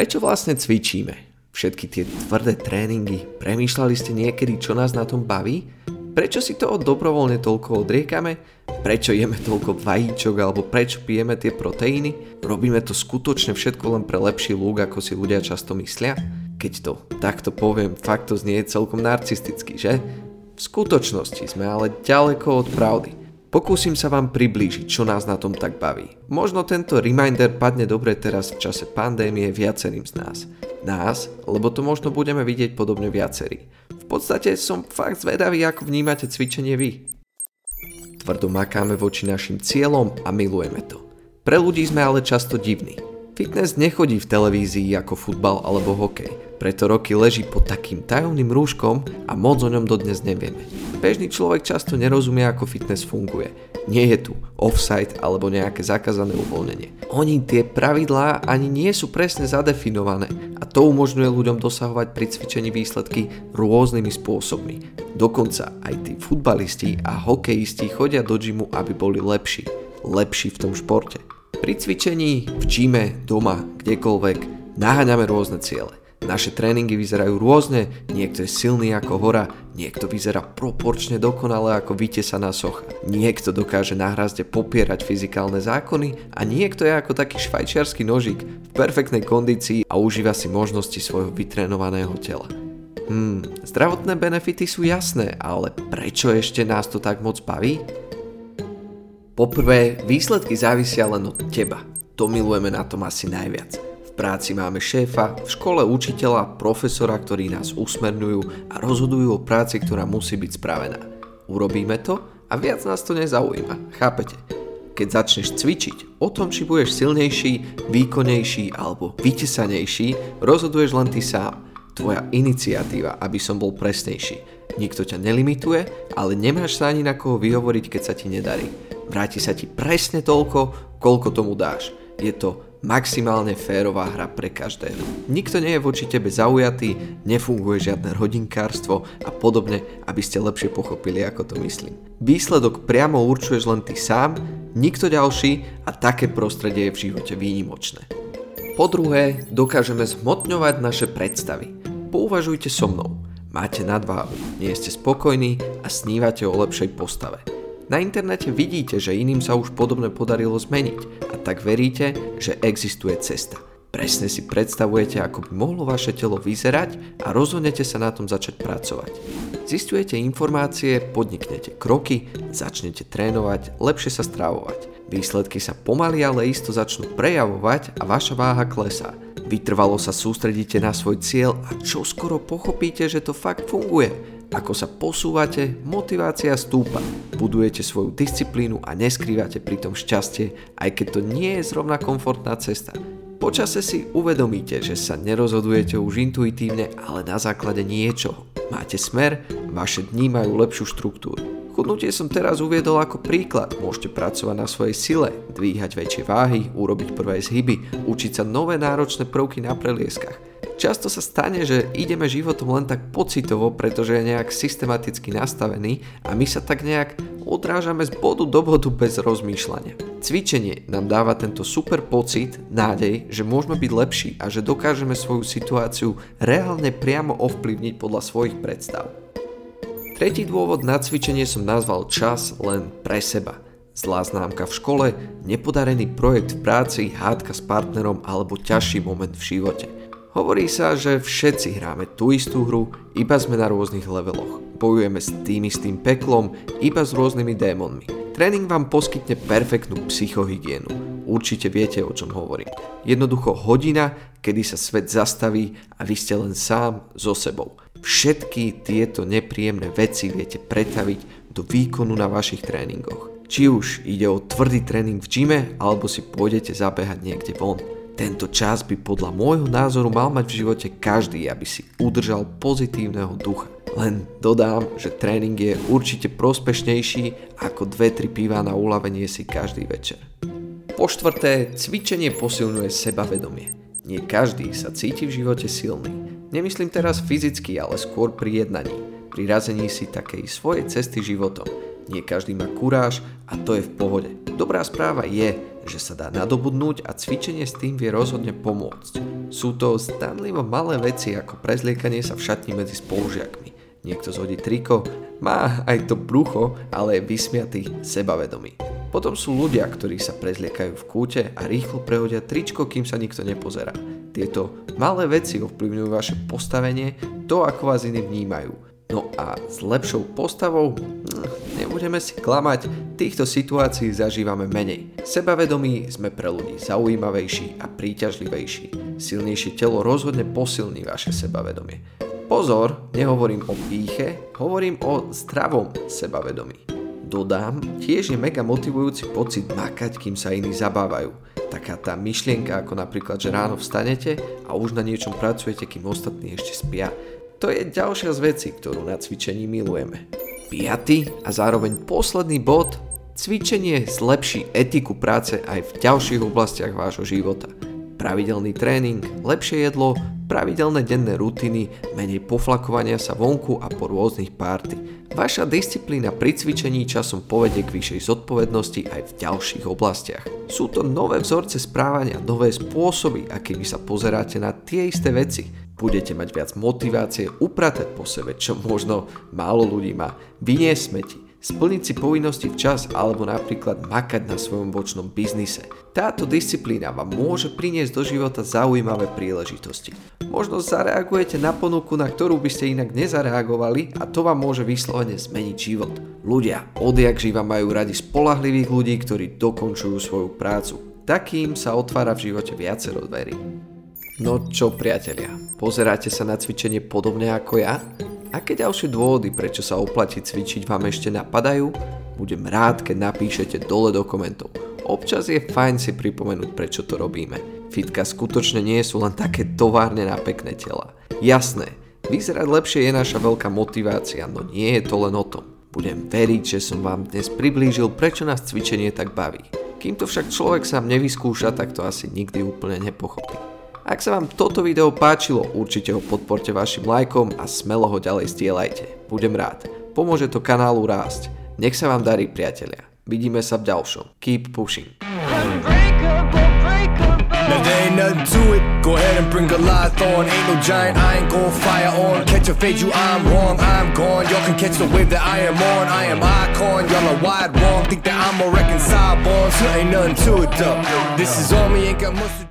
Prečo vlastne cvičíme? Všetky tie tvrdé tréningy, premýšľali ste niekedy, čo nás na tom baví? Prečo si to dobrovoľne toľko odriekame? Prečo jeme toľko vajíčok alebo prečo pijeme tie proteíny? Robíme to skutočne všetko len pre lepší lúk, ako si ľudia často myslia? Keď to takto poviem, fakt to znie celkom narcisticky, že? V skutočnosti sme ale ďaleko od pravdy. Pokúsim sa vám priblížiť, čo nás na tom tak baví. Možno tento reminder padne dobre teraz v čase pandémie viacerým z nás. Nás, lebo to možno budeme vidieť podobne viacerí. V podstate som fakt zvedavý, ako vnímate cvičenie vy. Tvrdo makáme voči našim cieľom a milujeme to. Pre ľudí sme ale často divní. Fitness nechodí v televízii ako futbal alebo hokej, preto roky leží pod takým tajomným rúškom a moc o ňom dodnes nevieme. Bežný človek často nerozumie, ako fitness funguje. Nie je tu offside alebo nejaké zakázané uvoľnenie. Oni tie pravidlá ani nie sú presne zadefinované a to umožňuje ľuďom dosahovať pri cvičení výsledky rôznymi spôsobmi. Dokonca aj tí futbalisti a hokejisti chodia do gymu, aby boli lepší. Lepší v tom športe. Pri cvičení, v gyme, doma, kdekoľvek, naháňame rôzne ciele. Naše tréningy vyzerajú rôzne, niekto je silný ako hora, niekto vyzerá proporčne dokonale ako vytesaná socha. Niekto dokáže na hrazde popierať fyzikálne zákony a niekto je ako taký švajčiarsky nožík v perfektnej kondícii a užíva si možnosti svojho vytrénovaného tela. Hmm, zdravotné benefity sú jasné, ale prečo ešte nás to tak moc baví? Poprvé, výsledky závisia len od teba. To milujeme na tom asi najviac práci máme šéfa, v škole učiteľa, profesora, ktorí nás usmerňujú a rozhodujú o práci, ktorá musí byť spravená. Urobíme to a viac nás to nezaujíma, chápete? Keď začneš cvičiť, o tom, či budeš silnejší, výkonnejší alebo vytesanejší, rozhoduješ len ty sám. Tvoja iniciatíva, aby som bol presnejší. Nikto ťa nelimituje, ale nemáš sa ani na koho vyhovoriť, keď sa ti nedarí. Vráti sa ti presne toľko, koľko tomu dáš. Je to maximálne férová hra pre každého. Nikto nie je voči tebe zaujatý, nefunguje žiadne rodinkárstvo a podobne, aby ste lepšie pochopili, ako to myslím. Výsledok priamo určuješ len ty sám, nikto ďalší a také prostredie je v živote výnimočné. Po druhé, dokážeme zmotňovať naše predstavy. Pouvažujte so mnou. Máte nadváhu, nie ste spokojní a snívate o lepšej postave. Na internete vidíte, že iným sa už podobne podarilo zmeniť a tak veríte, že existuje cesta. Presne si predstavujete, ako by mohlo vaše telo vyzerať a rozhodnete sa na tom začať pracovať. Zistujete informácie, podniknete kroky, začnete trénovať, lepšie sa stravovať. Výsledky sa pomaly, ale isto začnú prejavovať a vaša váha klesá. Vytrvalo sa sústredíte na svoj cieľ a čo skoro pochopíte, že to fakt funguje. Ako sa posúvate, motivácia stúpa. Budujete svoju disciplínu a neskrývate pritom šťastie, aj keď to nie je zrovna komfortná cesta. Počase si uvedomíte, že sa nerozhodujete už intuitívne, ale na základe niečoho. Máte smer, vaše dní majú lepšiu štruktúru. Chudnutie som teraz uviedol ako príklad. Môžete pracovať na svojej sile, dvíhať väčšie váhy, urobiť prvé zhyby, učiť sa nové náročné prvky na prelieskach. Často sa stane, že ideme životom len tak pocitovo, pretože je nejak systematicky nastavený a my sa tak nejak odrážame z bodu do bodu bez rozmýšľania. Cvičenie nám dáva tento super pocit, nádej, že môžeme byť lepší a že dokážeme svoju situáciu reálne priamo ovplyvniť podľa svojich predstav. Tretí dôvod na cvičenie som nazval čas len pre seba. Zlá známka v škole, nepodarený projekt v práci, hádka s partnerom alebo ťažší moment v živote – Hovorí sa, že všetci hráme tú istú hru, iba sme na rôznych leveloch. Bojujeme s tým istým peklom, iba s rôznymi démonmi. Tréning vám poskytne perfektnú psychohygienu. Určite viete, o čom hovorím. Jednoducho hodina, kedy sa svet zastaví a vy ste len sám so sebou. Všetky tieto nepríjemné veci viete pretaviť do výkonu na vašich tréningoch. Či už ide o tvrdý tréning v gyme, alebo si pôjdete zabehať niekde von. Tento čas by podľa môjho názoru mal mať v živote každý, aby si udržal pozitívneho ducha. Len dodám, že tréning je určite prospešnejší ako 2-3 piva na uľavenie si každý večer. Po štvrté, cvičenie posilňuje sebavedomie. Nie každý sa cíti v živote silný. Nemyslím teraz fyzicky, ale skôr pri jednaní, pri razení si takej svojej cesty životom. Nie každý má kuráž a to je v pohode. Dobrá správa je, že sa dá nadobudnúť a cvičenie s tým vie rozhodne pomôcť. Sú to zdanlivo malé veci ako prezliekanie sa v šatni medzi spolužiakmi. Niekto zhodí triko, má aj to brucho, ale je vysmiatý, sebavedomý. Potom sú ľudia, ktorí sa prezliekajú v kúte a rýchlo prehodia tričko, kým sa nikto nepozerá. Tieto malé veci ovplyvňujú vaše postavenie, to ako vás iní vnímajú. No a s lepšou postavou, hm, nebudeme si klamať, týchto situácií zažívame menej. Sebavedomí sme pre ľudí zaujímavejší a príťažlivejší. Silnejšie telo rozhodne posilní vaše sebavedomie. Pozor, nehovorím o píche, hovorím o zdravom sebavedomí. Dodám, tiež je mega motivujúci pocit makať, kým sa iní zabávajú. Taká tá myšlienka, ako napríklad, že ráno vstanete a už na niečom pracujete, kým ostatní ešte spia. To je ďalšia z vecí, ktorú na cvičení milujeme. Piatý a zároveň posledný bod. Cvičenie zlepší etiku práce aj v ďalších oblastiach vášho života. Pravidelný tréning, lepšie jedlo, pravidelné denné rutiny, menej poflakovania sa vonku a po rôznych párty. Vaša disciplína pri cvičení časom povedie k vyššej zodpovednosti aj v ďalších oblastiach. Sú to nové vzorce správania, nové spôsoby, akými sa pozeráte na tie isté veci budete mať viac motivácie upratať po sebe, čo možno málo ľudí má, vyniesť smeti, splniť si povinnosti včas alebo napríklad makať na svojom bočnom biznise. Táto disciplína vám môže priniesť do života zaujímavé príležitosti. Možno zareagujete na ponuku, na ktorú by ste inak nezareagovali a to vám môže vyslovene zmeniť život. Ľudia odjak živa majú radi spolahlivých ľudí, ktorí dokončujú svoju prácu. Takým sa otvára v živote viacero dverí. No čo priatelia, pozeráte sa na cvičenie podobne ako ja? Aké ďalšie dôvody, prečo sa oplatí cvičiť vám ešte napadajú? Budem rád, keď napíšete dole do komentov. Občas je fajn si pripomenúť, prečo to robíme. Fitka skutočne nie sú len také továrne na pekné tela. Jasné, vyzerať lepšie je naša veľká motivácia, no nie je to len o tom. Budem veriť, že som vám dnes priblížil, prečo nás cvičenie tak baví. Kým to však človek sám nevyskúša, tak to asi nikdy úplne nepochopí. Ak sa vám toto video páčilo, určite ho podporte vašim lajkom a smelo ho ďalej zdieľajte. Budem rád. Pomôže to kanálu rásť. Nech sa vám darí priatelia. Vidíme sa v ďalšom. Keep pushing. Now there ain't nothing to it. Go ahead and bring Goliath on. Ain't no giant, I ain't gon' fire on. Catch a fade, you I'm wrong, I'm gone. Y'all can catch the wave that I am on. I am icon, y'all are wide wrong. Think that I'm a reconcile born, so ain't nothing to it though. This is on me, ain't got much to